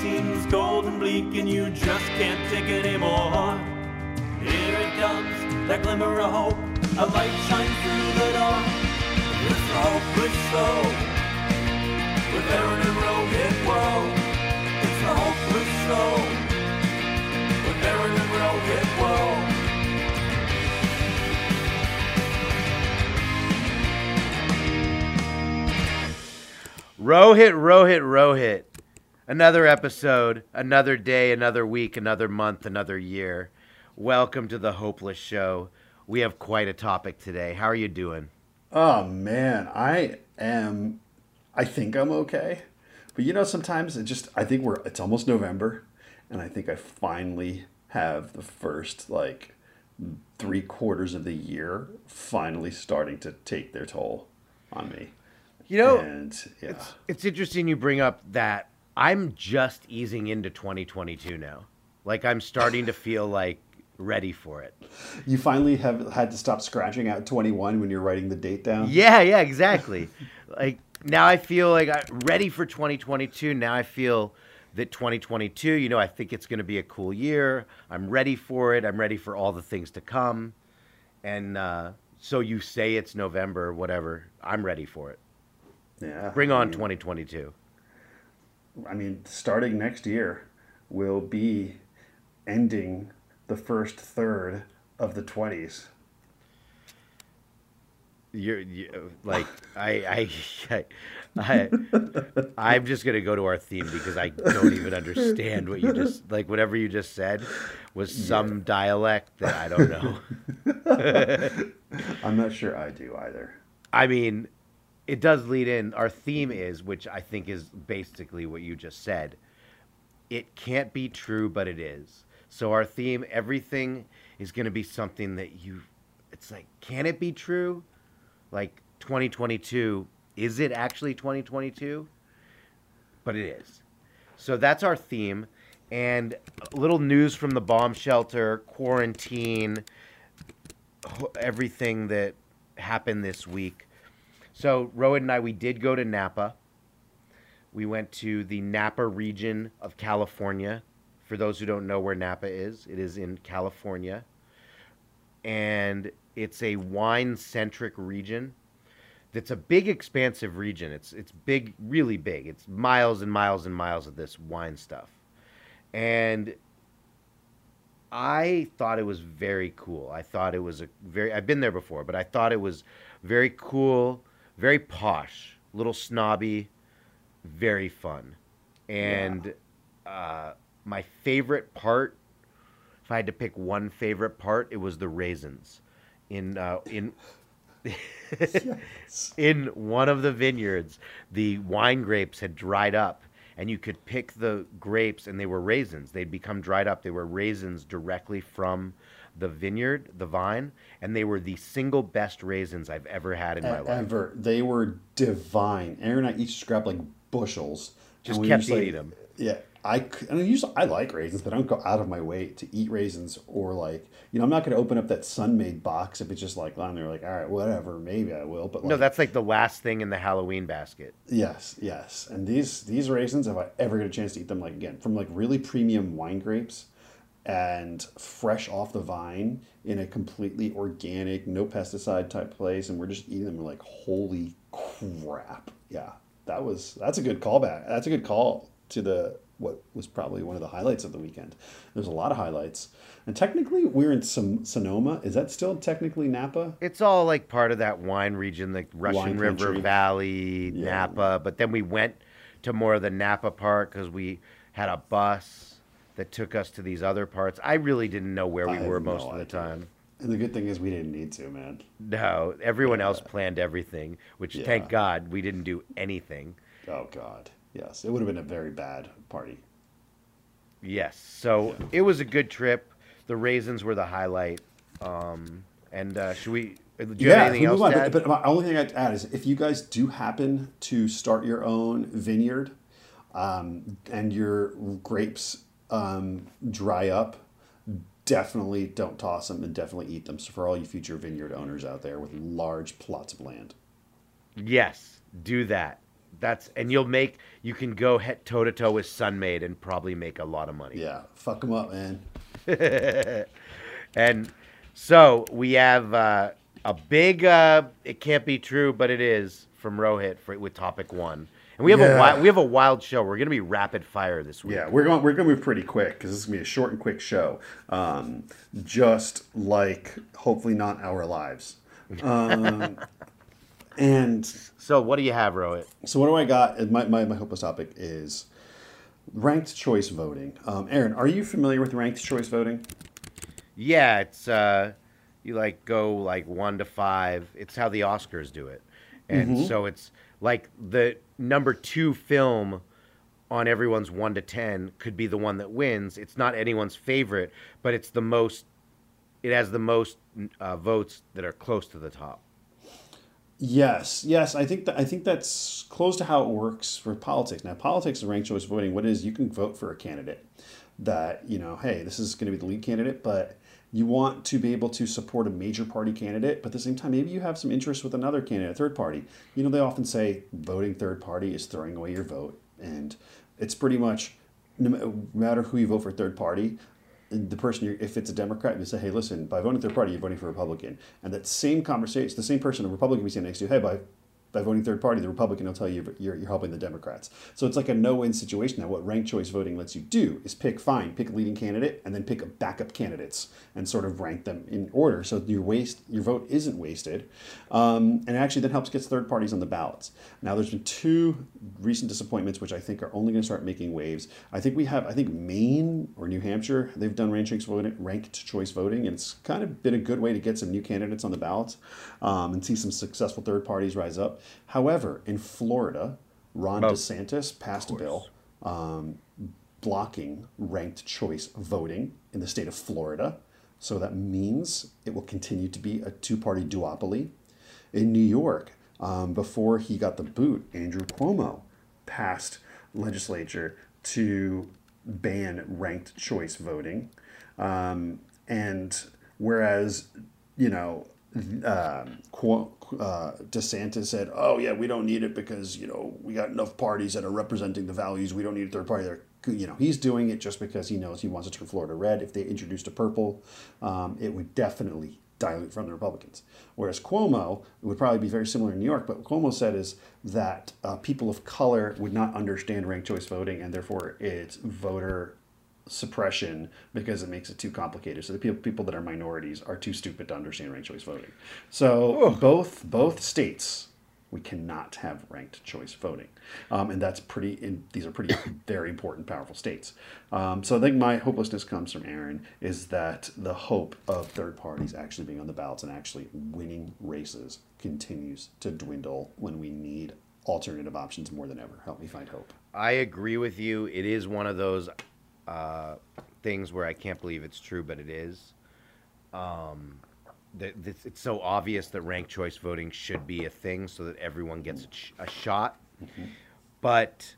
seems cold and bleak and you just can't take it anymore. Here it comes, that glimmer of hope. A light shines through the door. It's the hopeless show. With Aaron and Rohit, whoa. It's the hopeless show. With Aaron and Rohit, whoa. Rohit, Rohit, Rohit. Another episode, another day, another week, another month, another year. Welcome to the Hopeless Show. We have quite a topic today. How are you doing? Oh man, I am. I think I'm okay, but you know, sometimes it just. I think we're. It's almost November, and I think I finally have the first like three quarters of the year finally starting to take their toll on me. You know, and yeah, it's, it's interesting you bring up that I'm just easing into 2022 now. Like I'm starting to feel like ready for it. you finally have had to stop scratching out 21 when you're writing the date down. Yeah, yeah, exactly. like now I feel like I'm ready for 2022. Now I feel that 2022, you know, I think it's going to be a cool year. I'm ready for it. I'm ready for all the things to come. And uh, so you say it's November, whatever. I'm ready for it. Yeah. Bring I on mean- 2022. I mean, starting next year will be ending the first third of the 20s. You're you, like I I I, I I'm just gonna go to our theme because I don't even understand what you just like. Whatever you just said was some dialect that I don't know. I'm not sure I do either. I mean, it does lead in. Our theme is, which I think is basically what you just said. It can't be true, but it is. So our theme, everything is going to be something that you. It's like, can it be true? Like 2022, is it actually 2022? But it is. So that's our theme. And a little news from the bomb shelter, quarantine, everything that happened this week. So Rowan and I, we did go to Napa. We went to the Napa region of California. For those who don't know where Napa is, it is in California. And it's a wine centric region. That's a big, expansive region. It's it's big, really big. It's miles and miles and miles of this wine stuff. And I thought it was very cool. I thought it was a very I've been there before, but I thought it was very cool, very posh, little snobby, very fun. And uh, my favorite part, if I had to pick one favorite part, it was the raisins. In uh, in in one of the vineyards, the wine grapes had dried up, and you could pick the grapes, and they were raisins. They'd become dried up. They were raisins directly from the vineyard, the vine, and they were the single best raisins I've ever had in my life. Ever. They were divine. Aaron and I each grabbed like bushels. Just kept just, like- eating 'em. Yeah. I mean, usually I like raisins, but I don't go out of my way to eat raisins or like, you know, I'm not going to open up that Sun-Maid box if it's just like on there, like, all right, whatever, maybe I will. But like, No, that's like the last thing in the Halloween basket. Yes, yes. And these these raisins, if I ever get a chance to eat them, like again, from like really premium wine grapes and fresh off the vine in a completely organic, no pesticide type place, and we're just eating them, we're like, holy crap. Yeah. That was that's a good callback. That's a good call to the what was probably one of the highlights of the weekend. There's a lot of highlights. And technically we're in some Sonoma. Is that still technically Napa? It's all like part of that wine region, like Russian Wine River country. Valley, Yeah. Napa. But then we went to more of the Napa part because we had a bus that took us to these other parts. I really didn't know where we I were most no of the idea. time. And the good thing is we didn't need to, man. No, everyone else planned everything, which Yeah. thank God we didn't do anything. Oh God, yes, it would have been a very bad party. Yes, so it was a good trip. The raisins were the highlight. Um, and uh, should we? Do you have anything we else move on, but, but my only thing I'd add is if you guys do happen to start your own vineyard, um, and your grapes um, dry up, definitely don't toss them and definitely eat them. So for all you future vineyard owners out there with large plots of land, Yes, do that. That's and you'll make you can go head toe to toe with Sun-Maid and probably make a lot of money. Yeah, fuck them up, man. and so we have uh, a big. Uh, it can't be true, but it is from Rohit for, with topic one. And we have a wild, we have a wild show. We're gonna be rapid fire this week. Yeah, we're going. We're going to move pretty quick because this is going to be a short and quick show. Um, just like hopefully not our lives. Um, and So what do you have, Rohit? so what do I got? My, my, my hopeless topic is ranked choice voting. Um, Aaron, are you familiar with ranked choice voting? Yeah, it's uh, you like go like one to five. It's how the Oscars do it, and Mm-hmm. so it's like the number two film on everyone's one to ten could be the one that wins. It's not anyone's favorite, but it's the most. It has the most uh, votes that are close to the top. Yes, yes. I think that I think that's close to how it works for politics. Now, politics and ranked choice voting. What it is you can vote for a candidate that you know, hey, this is going to be the lead candidate, but you want to be able to support a major party candidate, but at the same time, maybe you have some interest with another candidate, third party. You know, they often say voting third party is throwing away your vote, and it's pretty much no matter who you vote for third party, the person if it's a Democrat, you say, hey, listen, by voting third party, you're voting for Republican. And that same conversation, the same person, a Republican, we stand next to, you, hey, by by voting third party, the Republican will tell you you're, you're helping the Democrats. So it's like a no-win situation. Now, what ranked choice voting lets you do is pick, fine, pick a leading candidate, and then pick a backup candidates and sort of rank them in order. So your waste, your vote isn't wasted, um, and actually then helps get third parties on the ballots. Now, there's been two recent disappointments, which I think are only going to start making waves. I think we have, I think Maine or New Hampshire, they've done ranked choice voting, ranked choice voting, and it's kind of been a good way to get some new candidates on the ballots um, and see some successful third parties rise up. However, in Florida, Ron DeSantis passed a bill um, blocking ranked choice voting in the state of Florida. So that means it will continue to be a two party duopoly. In New York, um, before he got the boot, Andrew Cuomo passed legislature to ban ranked choice voting. Um, and whereas, you know, Qu- uh, DeSantis said, "Oh yeah, we don't need it because you know we got enough parties that are representing the values. We don't need a third party." There, you know, he's doing it just because he knows he wants to turn Florida red. If they introduced a purple, um, it would definitely dilute from the Republicans. Whereas Cuomo it would probably be very similar in New York, but Cuomo said is that uh, people of color would not understand ranked choice voting, and therefore it's voter suppression because it makes it too complicated. So the people people that are minorities are too stupid to understand ranked choice voting. So both both states we cannot have ranked choice voting, um, and that's pretty. In, these are pretty very important, powerful states. Um, so I think my hopelessness comes from Aaron is that the hope of third parties actually being on the ballots and actually winning races continues to dwindle when we need alternative options more than ever. Help me find hope. I agree with you. It is one of those uh, things where I can't believe it's true, but it is. Um, that it's so obvious that ranked choice voting should be a thing, so that everyone gets a, ch- a shot. But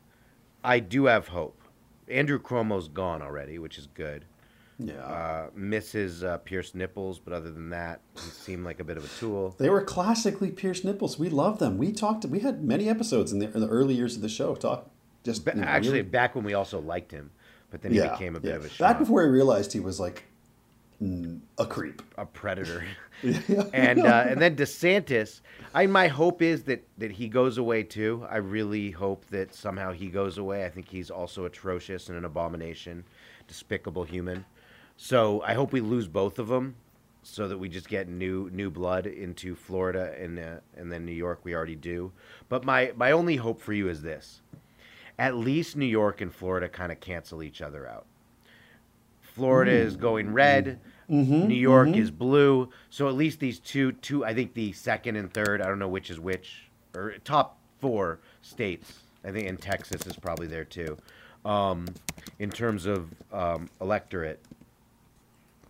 I do have hope. Andrew Cuomo's gone already, which is good. Yeah. Uh, misses uh, Pierce nipples, but other than that, he seemed like a bit of a tool. They were classically Pierce nipples. We love them. We talked. We had many episodes in the, in the early years of the show. Talk just Ba- actually, really- back when we also liked him, but then he yeah, became a bit yeah. of a back before he realized he was like a creep. a predator. And uh, and then DeSantis, I my hope is that that he goes away too. I really hope that somehow he goes away. I think he's also atrocious and an abomination, despicable human. So I hope we lose both of them, so that we just get new new blood into Florida and uh, and then New York. We already do. But my my only hope for you is this: at least New York and Florida kind of cancel each other out. Florida is going red. New York is blue. So at least these two, two, I think the second and third, I don't know which is which, or top four states. I think in Texas is probably there too. Um, in terms of um, electorate,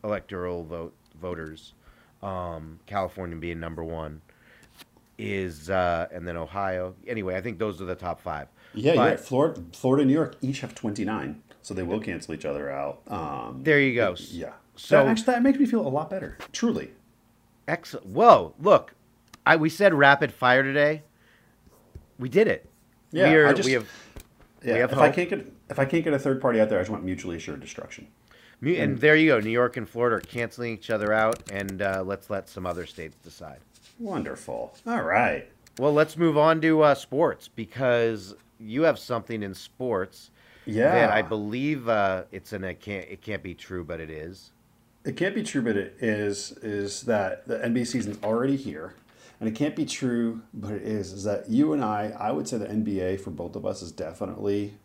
electoral vote voters, um, California being number one is, uh, and then Ohio. Anyway, I think those are the top five. Yeah, But- right. Florida, Florida, and New York each have twenty nine, so they will cancel each other out. Um, There you go. yeah. So- that, actually, that makes me feel a lot better. Truly. Excellent. Whoa, look, I we said rapid fire today. We did it. Yeah, we, are, I just- we have Yeah, have if I can't get if I can't get a third party out there, I just want mutually assured destruction. mu- and there you go. New York and Florida are canceling each other out, and uh, let's let some other states decide. Wonderful. All right. Well, let's move on to uh, sports because you have something in sports Yeah. that I believe uh, it's an it can't it can't be true, but it is. It can't be true, but it is is that the NBA season's already here, and it can't be true, but it is is that you and I, I would say the NBA for both of us is definitely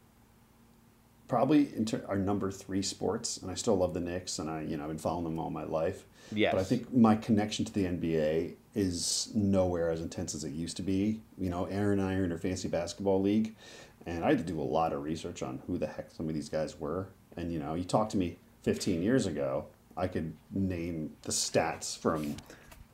probably into our number three sports, and I still love the Knicks, and I you know I've been following them all my life. Yes. But I think my connection to the NBA is nowhere as intense as it used to be. You know, Aaron and I are in our fantasy basketball league, and I had to do a lot of research on who the heck some of these guys were. And you know, you talked to me 15 years ago, I could name the stats from,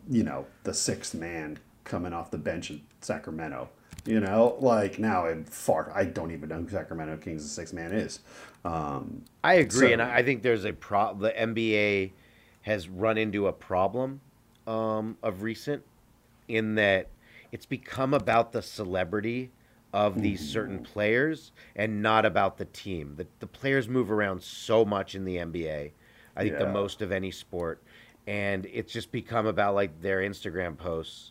you know, the sixth man coming off the bench in Sacramento. You know, like now I'm far. I don't even know who Sacramento Kings' sixth man is. Um, I agree, So- and I I think there's a problem. The NBA has run into a problem um, of recent, in that it's become about the celebrity of these certain players and not about the team. The the players move around so much in the NBA. I think the most of any sport, and it's just become about like their Instagram posts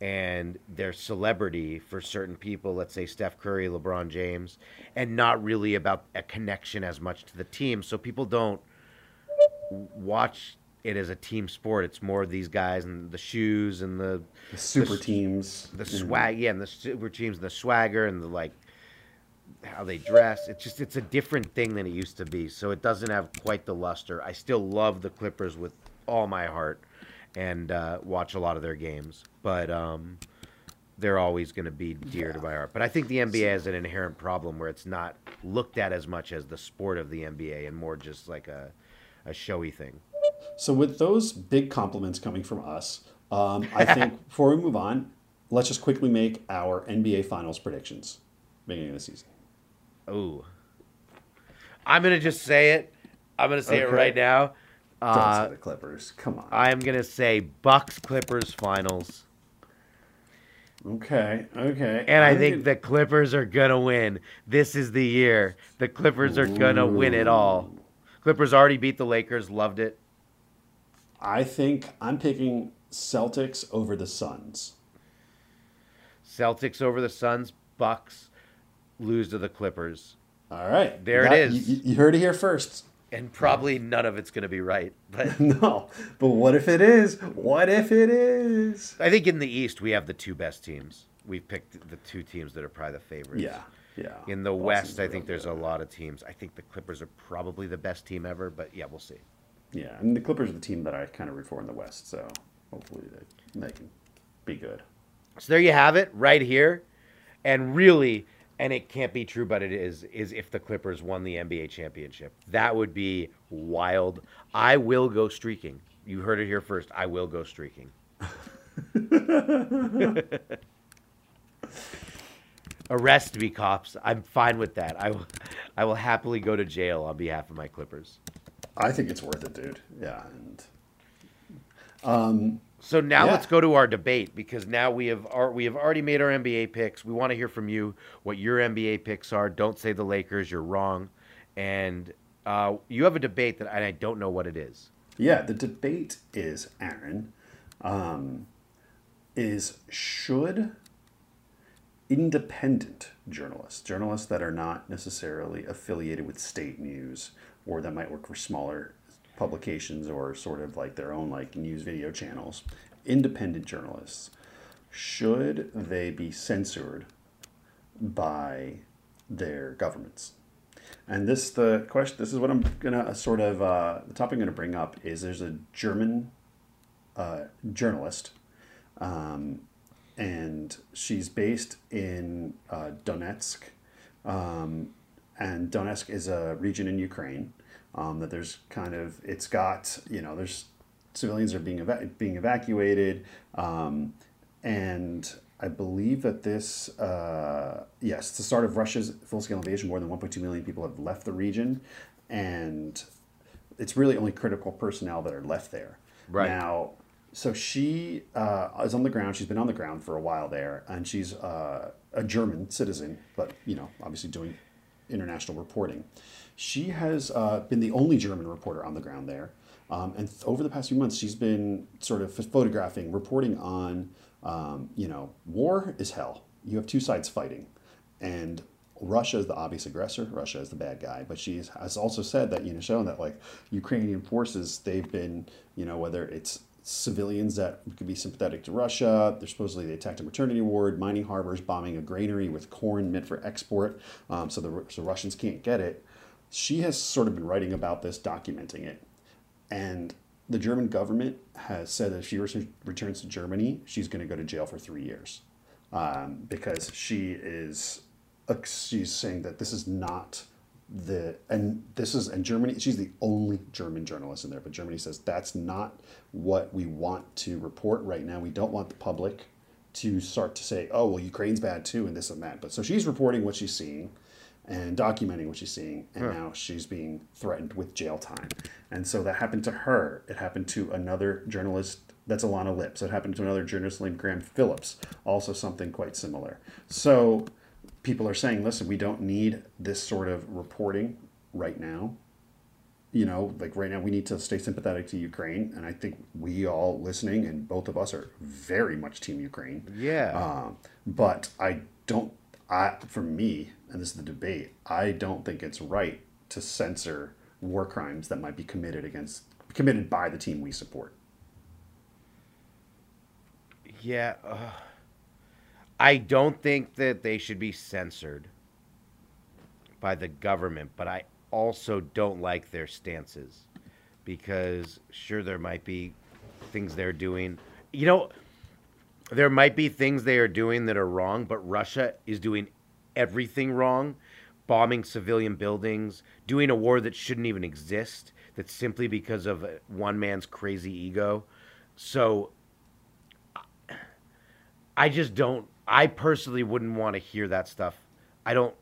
and their celebrity for certain people, let's say Steph Curry, LeBron James, and not really about a connection as much to the team. So people don't watch it as a team sport. It's more of these guys and the shoes and the the super s- teams, the swag, yeah, and the super teams and the swagger and the like how they dress. It's just it's a different thing than it used to be. So it doesn't have quite the luster. I still love the Clippers with all my heart and uh, watch a lot of their games, but um, they're always going to be dear to my heart. But I think the NBA has an inherent problem where it's not looked at as much as the sport of the NBA and more just like a a showy thing. So with those big compliments coming from us, um, I think before we move on, let's just quickly make our NBA Finals predictions beginning of the season. Ooh. I'm gonna just say it. I'm gonna say it right now. Don't Uh, say the Clippers. Come on. I'm gonna say Bucks Clippers finals, okay. Okay. and I I'm think the Clippers are gonna win. This is the year. The Clippers are gonna win it all. Clippers already beat the Lakers. Loved it. I think I'm picking Celtics over the Suns. Celtics over the Suns. Bucks lose to the Clippers, All right. There it That- is. You, you heard it here first. and probably none of it's gonna be right. But no. But what if it is? What if it is? I think in the East we have the two best teams. We've picked the two teams that are probably the favorites. Yeah. Yeah. In the Boston's West, I think there's a lot of teams. I think the Clippers are probably the best team ever, but yeah, we'll see. Yeah, and the Clippers are the team that I kind of root for in the West, so hopefully they, they can be good. So there you have it, right here. And really, and it can't be true, but it is, is if the Clippers won the NBA championship. That would be wild. I will go streaking. You heard it here first. I will go streaking. Arrest me, cops. I'm fine with that. I will, I will happily go to jail on behalf of my Clippers. I think it's worth it, dude. Yeah, and So now Yeah. let's go to our debate because now we have our, we have already made our NBA picks. We want to hear from you what your NBA picks are. Don't say the Lakers; you're wrong. And uh, you have a debate that I don't know what it is. yeah, the debate is Aaron, um, is should independent journalists, journalists that are not necessarily affiliated with state news or that might work for smaller publications or sort of like their own like news video channels, independent journalists, should they be censored by their governments? And this the question. This is what I'm gonna sort of uh, the topic I'm gonna bring up is there's a German uh, journalist, um, and she's based in uh, Donetsk, um, and Donetsk is a region in Ukraine um, that there's kind of it's got you know there's civilians are being eva- being evacuated, um, and I believe that this uh, yes, it's the start of Russia's full scale invasion. More than 1.2 million people have left the region, and it's really only critical personnel that are left there. Right. Now, So she uh, is on the ground. She's been on the ground for a while there, and she's uh, a German citizen, but you know, obviously doing international reporting. She has uh, been the only German reporter on the ground there, um, and th- over the past few months, she's been sort of photographing, reporting on, um, you know, war is hell. You have two sides fighting, and Russia is the obvious aggressor. Russia is the bad guy. But she has also said that, you know, shown that like Ukrainian forces, they've been, you know, whether it's civilians that could be sympathetic to Russia. They're supposedly they attacked a maternity ward, mining harbors, bombing a granary with corn meant for export, um, so the so Russians can't get it. She has sort of been writing about this, documenting it, and the German government has said that if she returns to Germany, she's going to go to jail for three years um, because she is she's saying that this is not the and this is and Germany she's the only German journalist in there but Germany says that's not what we want to report right now. We don't want the public to start to say oh well Ukraine's bad too and this and that. But so she's reporting what she's seeing and documenting what she's seeing and huh. now she's being threatened with jail time and so that happened to her it happened to another journalist that's Alana Lips it happened to another journalist named Graham Phillips also something quite similar so people are saying, listen, we don't need this sort of reporting right now. You know, like right now, we need to stay sympathetic to Ukraine. And I think we all listening, and both of us are very much Team Ukraine. Yeah. Um, but I don't, I, for me, and this is the debate, I don't think it's right to censor war crimes that might be committed against, committed by the team we support. Yeah. Uh I don't think that they should be censored by the government, but I also don't like their stances because sure there might be things they're doing. You know, there might be things they are doing that are wrong, but Russia is doing everything wrong, bombing civilian buildings, doing a war that shouldn't even exist, that's simply because of uh, one man's crazy ego. So I just don't I personally wouldn't want to hear that stuff. I don't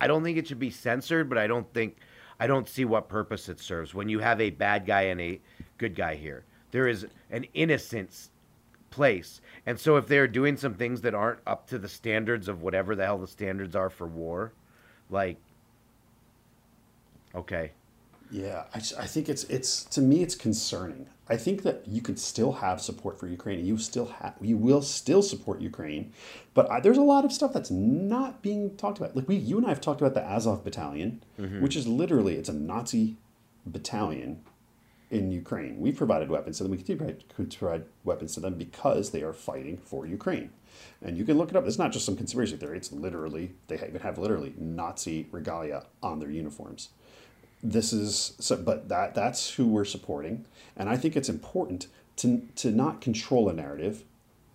I don't think it should be censored, but I don't think I don't see what purpose it serves when you have a bad guy and a good guy here. There is an innocence place. And so if they're doing some things that aren't up to the standards of whatever the hell the standards are for war, like okay. Yeah, I, I think it's it's to me it's concerning. I think that you can still have support for Ukraine. You still have you will still support Ukraine, but I, there's a lot of stuff that's not being talked about. Like we, you and I have talked about the Azov Battalion, mm-hmm. which is literally it's a Nazi battalion in Ukraine. We've provided weapons to them. We continue to provide weapons to them because they are fighting for Ukraine. And you can look it up. It's not just some conspiracy theory. It's literally they even have literally Nazi regalia on their uniforms this is so, but that that's who we're supporting and i think it's important to to not control a narrative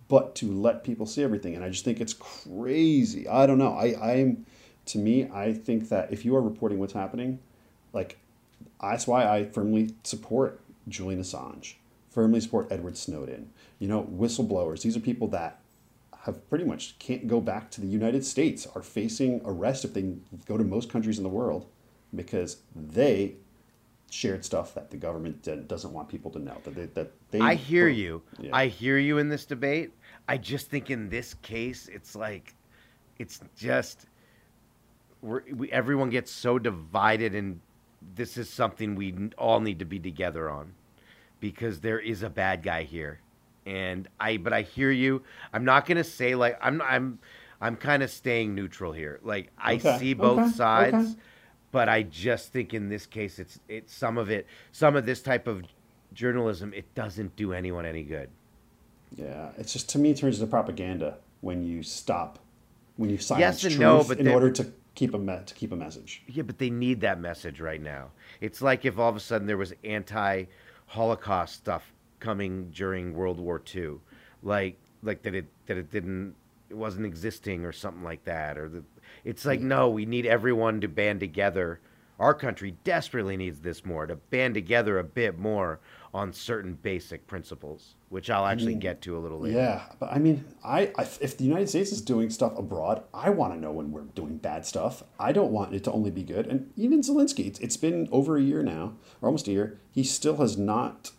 but to let people see everything and i just think it's crazy i don't know i i'm to me i think that if you are reporting what's happening like that's why i firmly support julian assange firmly support edward snowden you know whistleblowers these are people that have pretty much can't go back to the united states are facing arrest if they go to most countries in the world because they shared stuff that the government doesn't want people to know that they, that they I hear you. Yeah. I hear you in this debate. I just think in this case it's like it's just we everyone gets so divided and this is something we all need to be together on because there is a bad guy here. And I but I hear you. I'm not going to say like I'm I'm I'm kind of staying neutral here. Like I okay. see both okay. sides. Okay but I just think in this case, it's it's some of it, some of this type of journalism, it doesn't do anyone any good. Yeah, it's just to me it turns into propaganda when you stop, when you silence yes and truth no, but in order to keep a me- to keep a message. Yeah, but they need that message right now. It's like if all of a sudden there was anti-Holocaust stuff coming during World War II, like like that it that it didn't it wasn't existing or something like that, or the it's like, no, we need everyone to band together. Our country desperately needs this more to band together a bit more on certain basic principles, which I'll actually I mean, get to a little later. Yeah, but I mean, I, I if the United States is doing stuff abroad, I want to know when we're doing bad stuff. I don't want it to only be good. And even Zelensky, it's, it's been over a year now, or almost a year. He still has not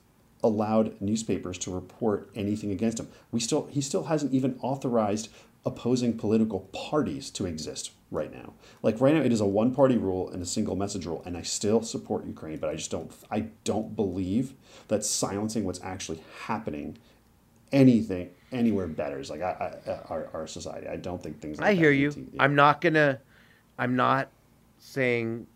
allowed newspapers to report anything against him. We still he still hasn't even authorized opposing political parties to exist right now. Like right now it is a one party rule and a single message rule and I still support Ukraine, but I just don't I don't believe that silencing what's actually happening anything anywhere betters like I, I, uh, our, our society. I don't think things like I hear you. to- yeah. I'm not gonna. I'm not saying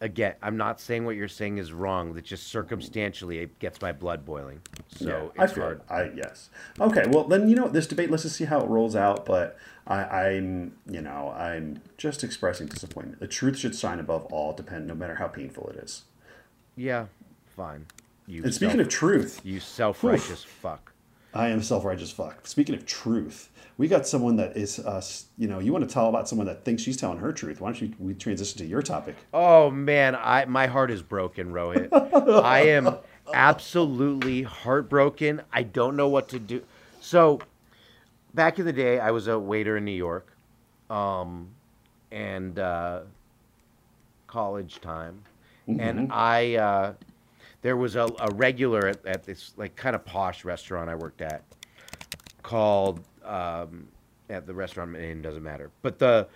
again. I'm not saying what you're saying is wrong. That just circumstantially it gets my blood boiling. So yeah, I it's feel hard. I yes. Okay, well then you know this debate. Let's just see how it rolls out. But I, I'm you know I'm just expressing disappointment. The truth should shine above all, depend no matter how painful it is. Yeah, fine. You And speaking self- of truth, you self-righteous fuck. I am self righteous fuck. Speaking of truth, we got someone that is us. You know, you want to tell about someone that thinks she's telling her truth. Why don't you we transition to your topic? Oh man, I my heart is broken, Rohit. I am absolutely heartbroken. I don't know what to do. So, back in the day, I was a waiter in New York, um, and uh, college time, and I uh, there was a, a regular at, at this like kind of posh restaurant I worked at called um, at the restaurant name doesn't matter, but the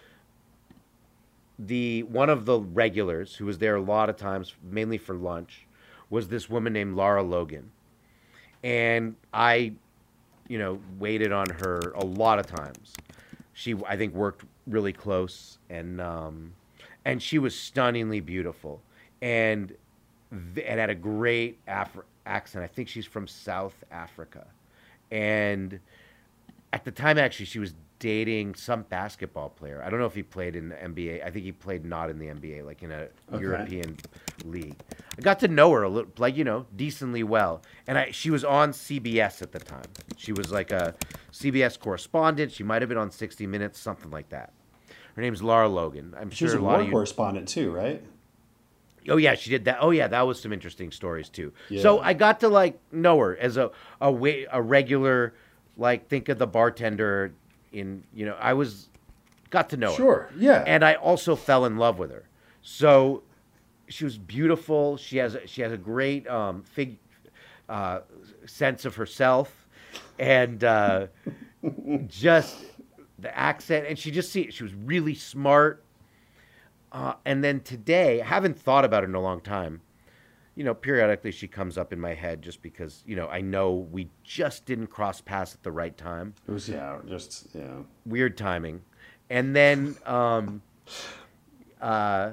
the one of the regulars who was there a lot of times, mainly for lunch, was this woman named Laura Logan, and I, you know, waited on her a lot of times. She, I think, worked really close, and um, and she was stunningly beautiful, and and had a great Afri- accent. I think she's from South Africa, and at the time actually she was dating some basketball player. I don't know if he played in the NBA. I think he played not in the NBA, like in a Okay. European league. I got to know her a little, like you know, decently well. And I, she was on CBS at the time. She was like a CBS correspondent. She might have been on 60 Minutes, something like that. Her name's Laura Logan. I'm She sure was a a war you. correspondent too, right? Oh yeah, she did that. Oh yeah, that was some interesting stories too. So I got to like know her as a a wait a regular, like think of the bartender in you know I was got to know her. Sure. Yeah. And I also fell in love with her. So she was beautiful. She has a, she has a great um, fig, uh, sense of herself, and uh, just the accent. And she just see she was really smart. Uh, and then today, I haven't thought about it in a long time. You know, periodically she comes up in my head just because you know I know we just didn't cross paths at the right time it was yeah, just yeah. weird timing. And then um uh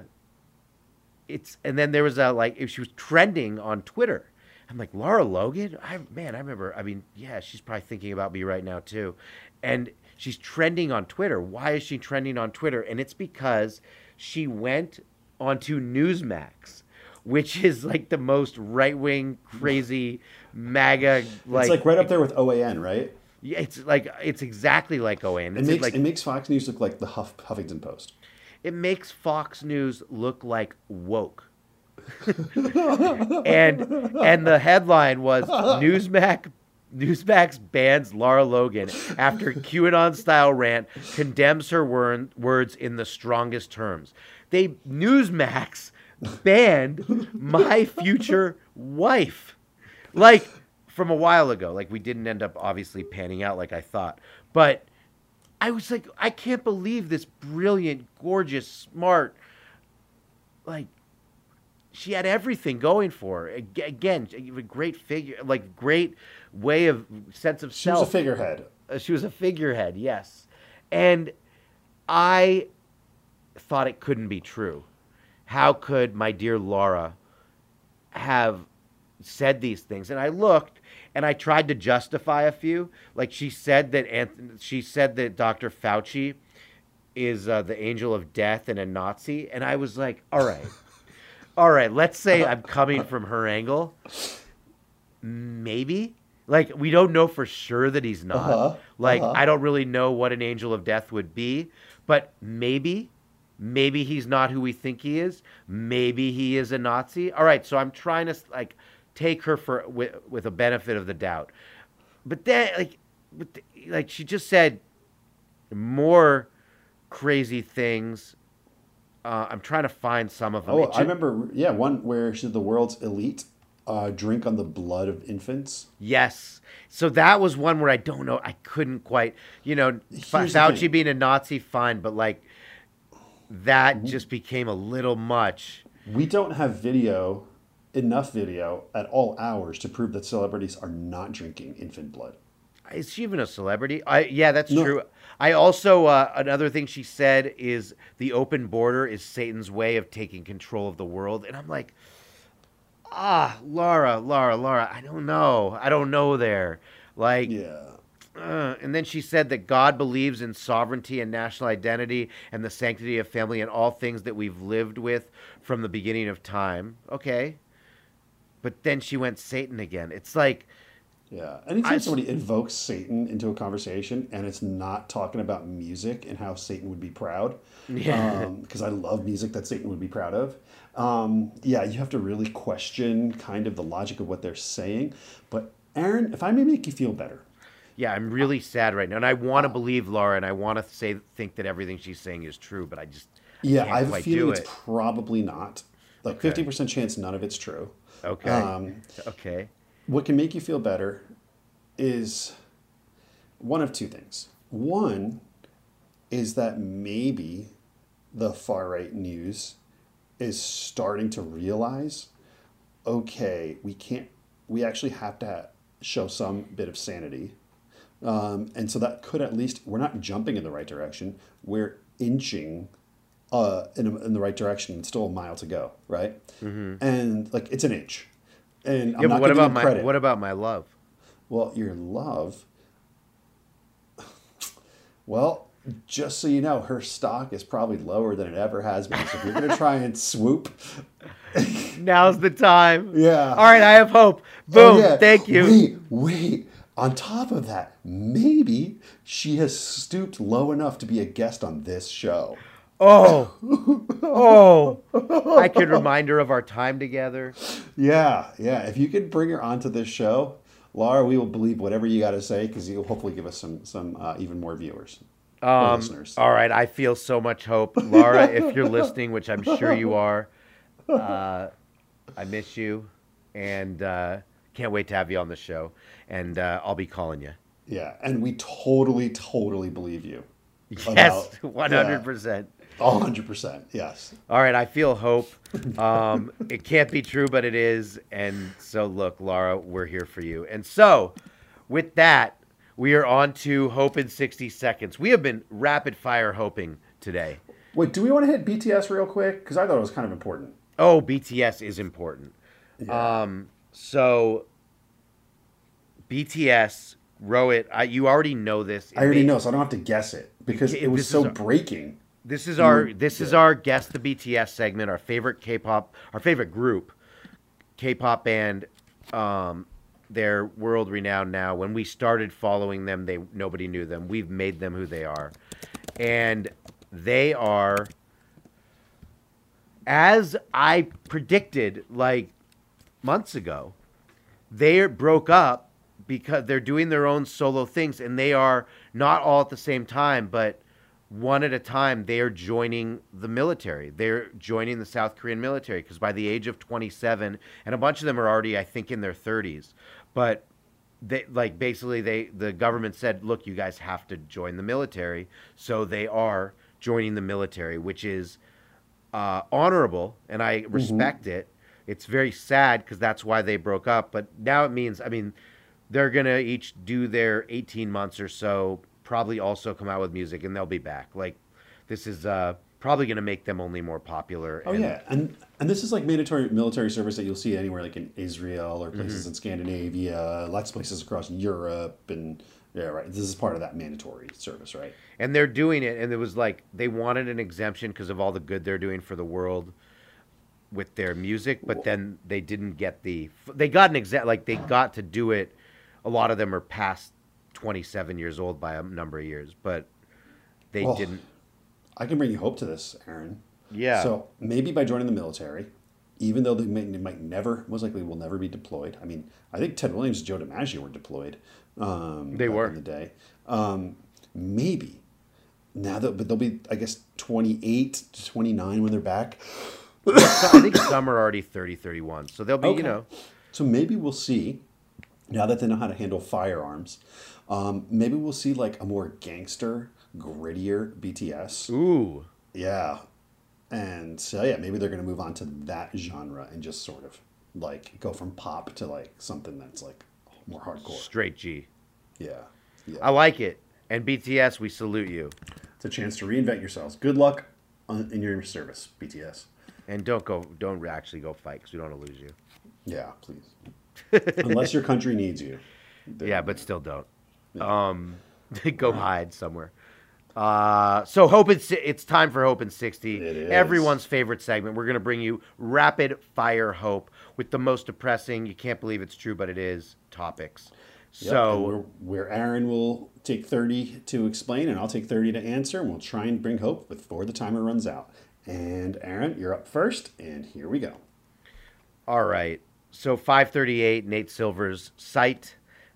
it's and then there was a like if she was trending on Twitter. I'm like, Laura Logan? I man, I remember I mean, yeah, she's probably thinking about me right now too. And she's trending on Twitter. Why is she trending on Twitter? And it's because she went onto Newsmax, which is like the most right wing, crazy MAGA like it's like right up there with OAN, right? yeah, it's like it's exactly like OAN. It makes like it makes Fox News look like the Huff, Huffington Post. it makes Fox News look like woke. and and the headline was Newsmax Newsmax bans Laura Logan after QAnon style rant condemns her wor- words in the strongest terms. They Newsmax banned my future wife. Like from a while ago. Like we didn't end up obviously panning out like I thought. But I was like, I can't believe this brilliant, gorgeous, smart, like she had everything going for her. Again, a great figure, like great way of sense of She was a figurehead. Uh, she was a figurehead, yes. And I thought it couldn't be true. How could my dear Laura have said these things? And I looked and I tried to justify a few. Like she said that Anthony, she said that Dr. Fauci is uh, the angel of death and a Nazi, and I was like, all right, all right. Let's say I'm coming from her angle. Maybe. Like we don't know for sure that he's not. Uh-huh, Like uh-huh. I don't really know what an angel of death would be, but maybe maybe he's not who we think he is. Maybe he is a Nazi. All right, so I'm trying to like take her for with, with a benefit of the doubt. But then like like she just said more crazy things. Uh, I'm trying to find some of them. Oh, It I remember. Yeah, one where she did the world's elite, uh, drink on the blood of infants. Yes. So that was one where I don't know. I couldn't quite, you know, Here's Fauci being a Nazi, fine, but like that Mm-hmm. just became a little much. We don't have video, enough video at all hours to prove that celebrities are not drinking infant blood. Is she even a celebrity? I yeah, that's No. true. I also uh, another thing she said is the open border is Satan's way of taking control of the world, and I'm like, ah, Laura, Laura, Laura. I don't know. I don't know there. Like, Yeah. Uh, and then she said that God believes in sovereignty and national identity and the sanctity of family and all things that we've lived with from the beginning of time. Okay. But then she went Satan again. It's like, Yeah. Anytime I- somebody invokes Satan into a conversation and it's not talking about music and how Satan would be proud, Yeah. because I love music that Satan would be proud of. Um, yeah, you have to really question kind of the logic of what they're saying. But Aaron, if I may make you feel better, yeah, I'm really sad right now. And I want to believe Laura and I want to say, think that everything she's saying is true, but I just yeah, can't I have a feeling it's it. probably not. Like Okay. fifty percent chance none of it's true. Okay. Um, okay. What can make you feel better is one of two things. One is that maybe the far right news is starting to realize okay, we can't, we actually have to show some bit of sanity. Um, and so that could at least, we're not jumping in the right direction, we're inching uh, in, in the right direction and still a mile to go, right? And like it's an inch. And I'm Yeah, not but what about my credit. what about my love? Well, your love. Well, just so you know, her stock is probably lower than it ever has been. So if you're going to try and swoop, Now's the time. Yeah. All right, I have hope. Oh, Boom. yeah. Thank you. Wait, wait. On top of that, maybe she has stooped low enough to be a guest on this show. Oh, oh! I could remind her of our time together. Yeah, yeah. If you could bring her onto this show, Laura, we will believe whatever you got to say because you'll hopefully give us some some uh, even more viewers Um, listeners. all right, I feel so much hope, Laura. if you're listening, which I'm sure you are, uh, I miss you, and uh, can't wait to have you on the show. And uh, I'll be calling you. Yeah, and we totally, totally believe you. Yes, one hundred percent. Hundred percent. Yes. All right, I feel hope. Um, it can't be true, but it is. And so, look, Laura, we're here for you. And so, with that, we are on to Hope in 60 Seconds. We have been rapid fire hoping today. Wait, do we want to hit BTS real quick? Because I thought it was kind of important. Oh, BTS is important. Yeah. Um, so, BTS, Rohit, I, you already know this. It I already made- know, so I don't have to guess it because Okay, it was is so breaking. This is our this is our guess the BTS segment, our favorite K-pop, our favorite group, K-pop band. Um, they're world renowned now. When we started following them, they nobody knew them. We've made them who they are, and they are, as I predicted, like months ago, they broke up because they're doing their own solo things and they are not all at the same time but one at a time they are joining the military they're joining the south korean military because by the age of 27 and a bunch of them are already i think in their 30s but they like basically they the government said look you guys have to join the military so they are joining the military which is uh, honorable and I respect it. It's very sad because that's why they broke up. But now it means, I mean, they're gonna each do their 18 months or so, probably also come out with music, and they'll be back. Like, this is uh, probably gonna make them only more popular. Oh and- yeah, and and this is like mandatory military service that you'll see anywhere, like in Israel or Mm-hmm. places in Scandinavia, lots of places across Europe, and yeah, right. This is part of that mandatory service, right? and they're doing it and it was like they wanted an exemption because of all the good they're doing for the world with their music but then they didn't get the they got an exact like they got to do it a lot of them are past 27 years old by a number of years but they Well, didn't I can bring you hope to this, Aaron. yeah So maybe by joining the military, even though they might, never, most likely will never be deployed. I mean, I think Ted Williams and Joe DiMaggio were deployed. Um, They were. in the day. Um, maybe now that, but they'll be, I guess, twenty eight to twenty nine when they're back. I think some are already 30 31 so they'll be you know So maybe we'll see, now that they know how to handle firearms, um, maybe we'll see like a more gangster, grittier BTS. Ooh. Yeah. And so, yeah, maybe they're going to move on to that genre and just sort of like go from pop to like something that's like more hardcore. Straight G. Yeah. Yeah. I like it. And BTS, we salute you. It's a chance to reinvent yourselves. Good luck on, in your service, BTS. And don't go, don't actually go fight because we don't want to lose you. Yeah, please. Unless your country needs you. Yeah, but still don't. Um, go hide somewhere. Uh, so hope it's it's time for hope in 60 It is. everyone's favorite segment we're going to bring you rapid fire hope with the most depressing you can't believe it's true but it is topics Yep, so where, where Aaron will take 30 to explain and I'll take 30 to answer, and we'll try and bring hope before the timer runs out. And Aaron, you're up first, and here we go. All right. So 538, Nate Silver's site,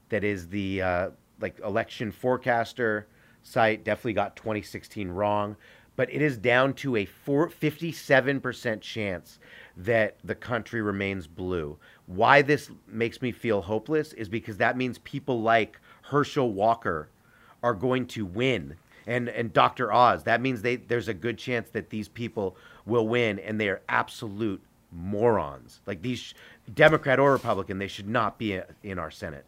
that is the uh, like election forecaster site, definitely got 2016 wrong, but it is down to a four, 57% chance that the country remains blue. Why this makes me feel hopeless is because that means people like Herschel Walker are going to win and and Dr. Oz. That means they there's a good chance that these people will win and they are absolute morons. Like these Democrat or Republican, they should not be in our Senate.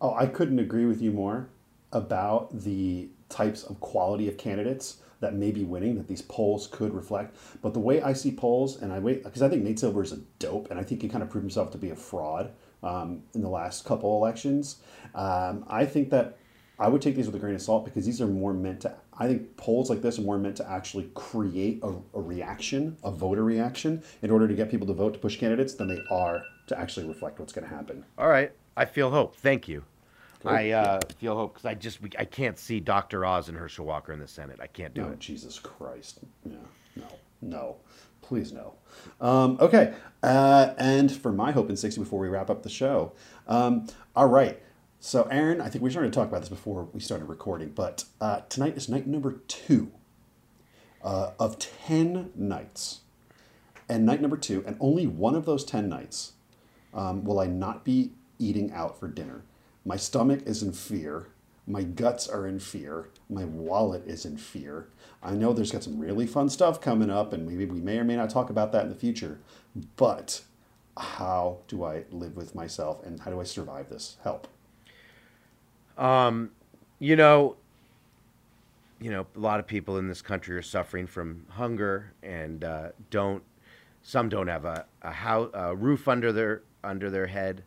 Oh, I couldn't agree with you more about the types of quality of candidates that may be winning that these polls could reflect. But the way I see polls, and I wait because I think Nate Silver is a dope, and I think he kind of proved himself to be a fraud um, in the last couple elections. Um, I think that I would take these with a grain of salt because these are more meant to. I think polls like this are more meant to actually create a, a reaction, a voter reaction, in order to get people to vote to push candidates than they are to actually reflect what's going to happen. All right, I feel hope. Thank you. I uh, feel hope because I just we, I can't see Dr. Oz and Herschel Walker in the Senate. I can't do No, it. Jesus Christ. Yeah, no, no. Please no. Um, okay, uh, and for my hope in 60 before we wrap up the show. Um, all right. So, Aaron, I think we started to talk about this before we started recording, but uh, tonight is night number two uh, of 10 nights. And night number two, and only one of those 10 nights um, will I not be eating out for dinner. My stomach is in fear. My guts are in fear. My wallet is in fear. I know there's got some really fun stuff coming up, and maybe we may or may not talk about that in the future. But how do I live with myself, and how do I survive this? Help. you know, you know, a lot of people in this country are suffering from hunger and uh, don't. Some don't have a a, house, a roof under their under their head,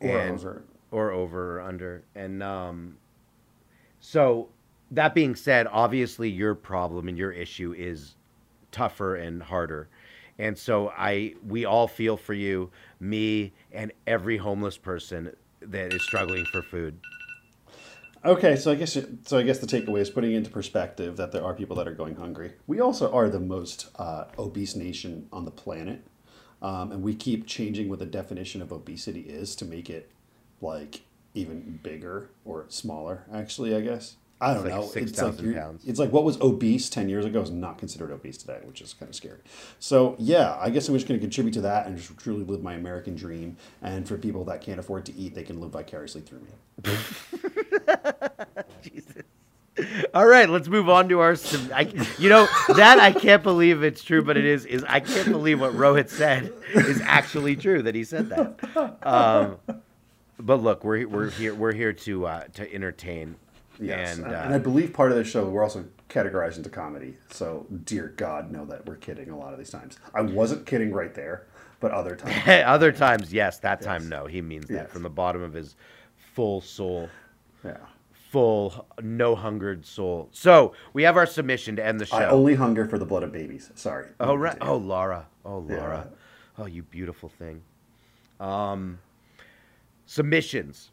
Or and- over. or over or under, and um, so that being said, obviously your problem and your issue is tougher and harder. And so I we all feel for you, me and every homeless person that is struggling for food. Okay, so I guess so. I guess the takeaway is putting into perspective that there are people that are going hungry. We also are the most uh, obese nation on the planet, um, and we keep changing what the definition of obesity is to make it like even bigger or smaller. Actually, I guess I don't like know. 6,000 you're- pounds. It's like what was obese ten years ago is not considered obese today, which is kind of scary. So yeah, I guess I'm just going to contribute to that and just truly live my American dream. And for people that can't afford to eat, they can live vicariously through me. Jesus. All right, let's move on to our. sub- I, you know that I can't believe it's true, but it is. Is I can't believe what Rohit said is actually true that he said that. Um, but look, we're we're here we're here to uh, to entertain. Yes, and, and, uh, I believe part of the show we're also categorized into comedy. So, dear God, know that we're kidding a lot of these times. I wasn't kidding right there, but other times. other times, yes. That time, no. He means that Yes. from the bottom of his full soul, yeah. Full no hungered soul. So we have our submission to end the show. I only hunger for the blood of babies. Sorry. Oh right. Oh Laura. Oh Yeah. Laura. Oh you beautiful thing. Um submissions.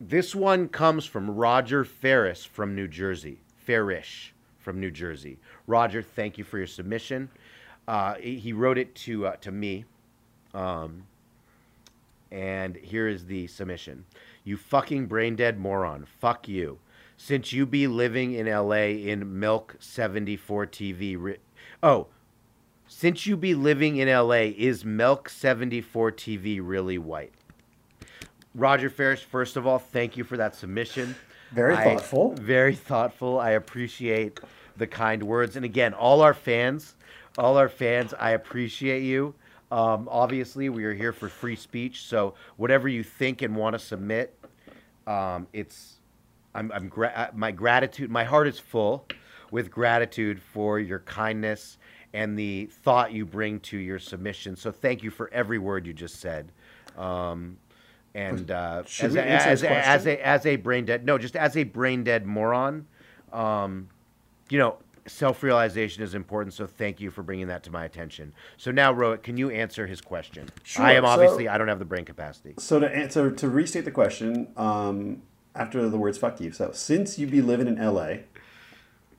This one comes from Roger Ferris from New Jersey. Farish from New Jersey. Roger, thank you for your submission. Uh, he he wrote it to uh, to me. Um, and here is the submission. You fucking brain dead moron. Fuck you. Since you be living in LA in Milk 74 TV. Ri- oh, since you be living in LA, is Milk 74 TV really white? Roger Ferris, first of all, thank you for that submission. Very I- thoughtful. very thoughtful. I appreciate the kind words. And again, all our fans, all our fans, I appreciate you. Um, obviously, we are here for free speech. So whatever you think and want to submit, um, it's I'm, I'm gra- uh, my gratitude. My heart is full with gratitude for your kindness and the thought you bring to your submission. So thank you for every word you just said. Um, and uh, as, a, as, a, as a as a brain dead no, just as a brain dead moron, um, you know, self realization is important. So thank you for bringing that to my attention. So now, Rohit, can you answer his question? Sure, I am so- obviously I don't have the brain capacity. So to answer to restate the question, um, after the words "fuck you," so since you be living in L.A.,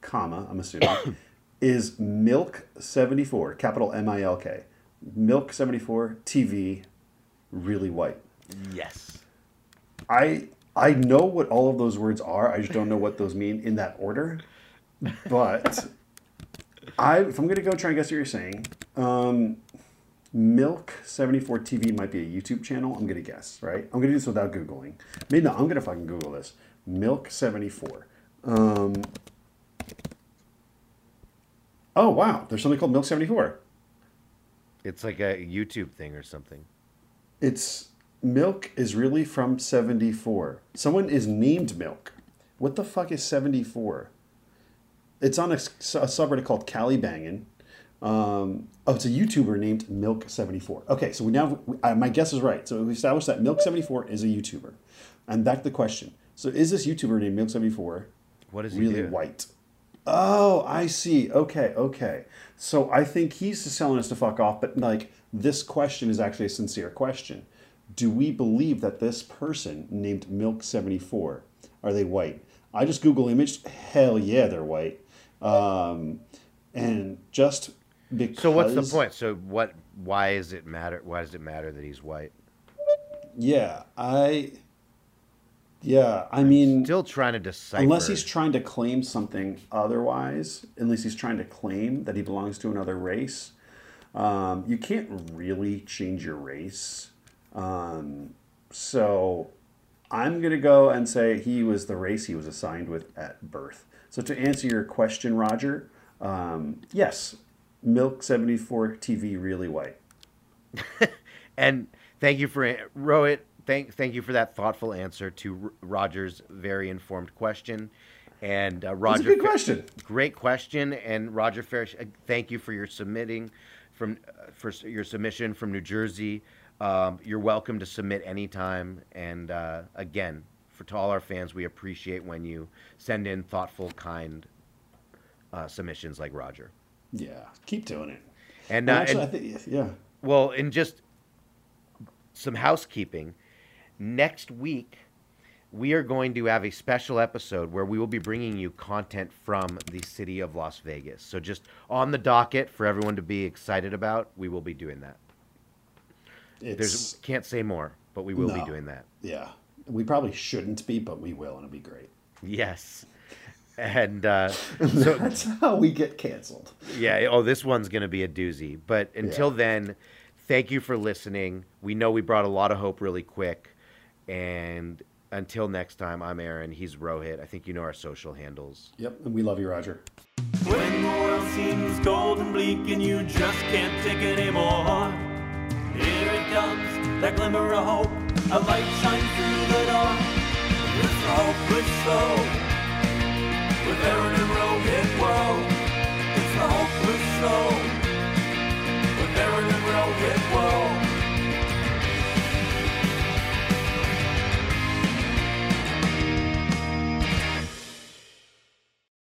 comma, I'm assuming, is Milk seventy four, capital M I L K, Milk seventy four TV, really white. Yes. I I know what all of those words are. I just don't know what those mean in that order. But I, if I'm gonna go try and guess what you're saying, um, Milk seventy four TV might be a YouTube channel. I'm gonna guess, right? I'm gonna do this without googling. Maybe no. I'm gonna fucking Google this. Milk seventy four. Um, oh wow, there's something called Milk seventy four. It's like a YouTube thing or something. It's Milk is really from 74. Someone is named Milk. What the fuck is 74? It's on a subreddit called Cali Bangin. Um, oh, it's a YouTuber named Milk74. Okay, so we now, my guess is right. So we established that Milk74 is a YouTuber. And back to the question. So is this YouTuber named Milk74 What he really do? white? Oh, I see. Okay, okay. So I think he's just telling us to fuck off, but like this question is actually a sincere question. Do we believe that this person named Milk74 are they white? I just Google imaged. Hell yeah, they're white. Um, and just because. So what's the point? So what? Why is it matter? Why does it matter that he's white? Yeah, I. Yeah, I mean. Still trying to decipher. Unless he's trying to claim something otherwise, unless he's trying to claim that he belongs to another race, um, you can't really change your race. Um, so I'm going to go and say he was the race he was assigned with at birth. So to answer your question, Roger, um, yes, Milk 74 TV really white. And thank you for Rohit. Thank thank you for that thoughtful answer to R- Roger's very informed question. And uh, That's a good question. great question. And Roger Farish, uh, thank you for your submitting from uh, for your submission from New Jersey. Um, you're welcome to submit anytime. And uh, again, for to all our fans, we appreciate when you send in thoughtful, kind uh, submissions like Roger. Yeah, keep doing it. And, And uh, actually, and- I think, yeah. Well, and just some housekeeping. Next week, we are going to have a special episode where we will be bringing you content from the city of Las Vegas. So, just on the docket for everyone to be excited about, we will be doing that. It's, There's can't say more, but we will be doing that. Yeah, we probably shouldn't be, but we will, and it'll be great. Yes. And uh, so, That's how we get canceled. Yeah. Oh, this one's going to be a doozy. But until Yeah. then, thank you for listening. We know we brought a lot of hope really quick. And until next time, I'm Aaron. He's Rohit. I think you know our social handles. Yep, and we love you, Roger. When the world seems cold and bleak and you just can't take it anymore. Here it comes, that glimmer of hope. A light shines through the door. This hopeless soul slow, but never the broken.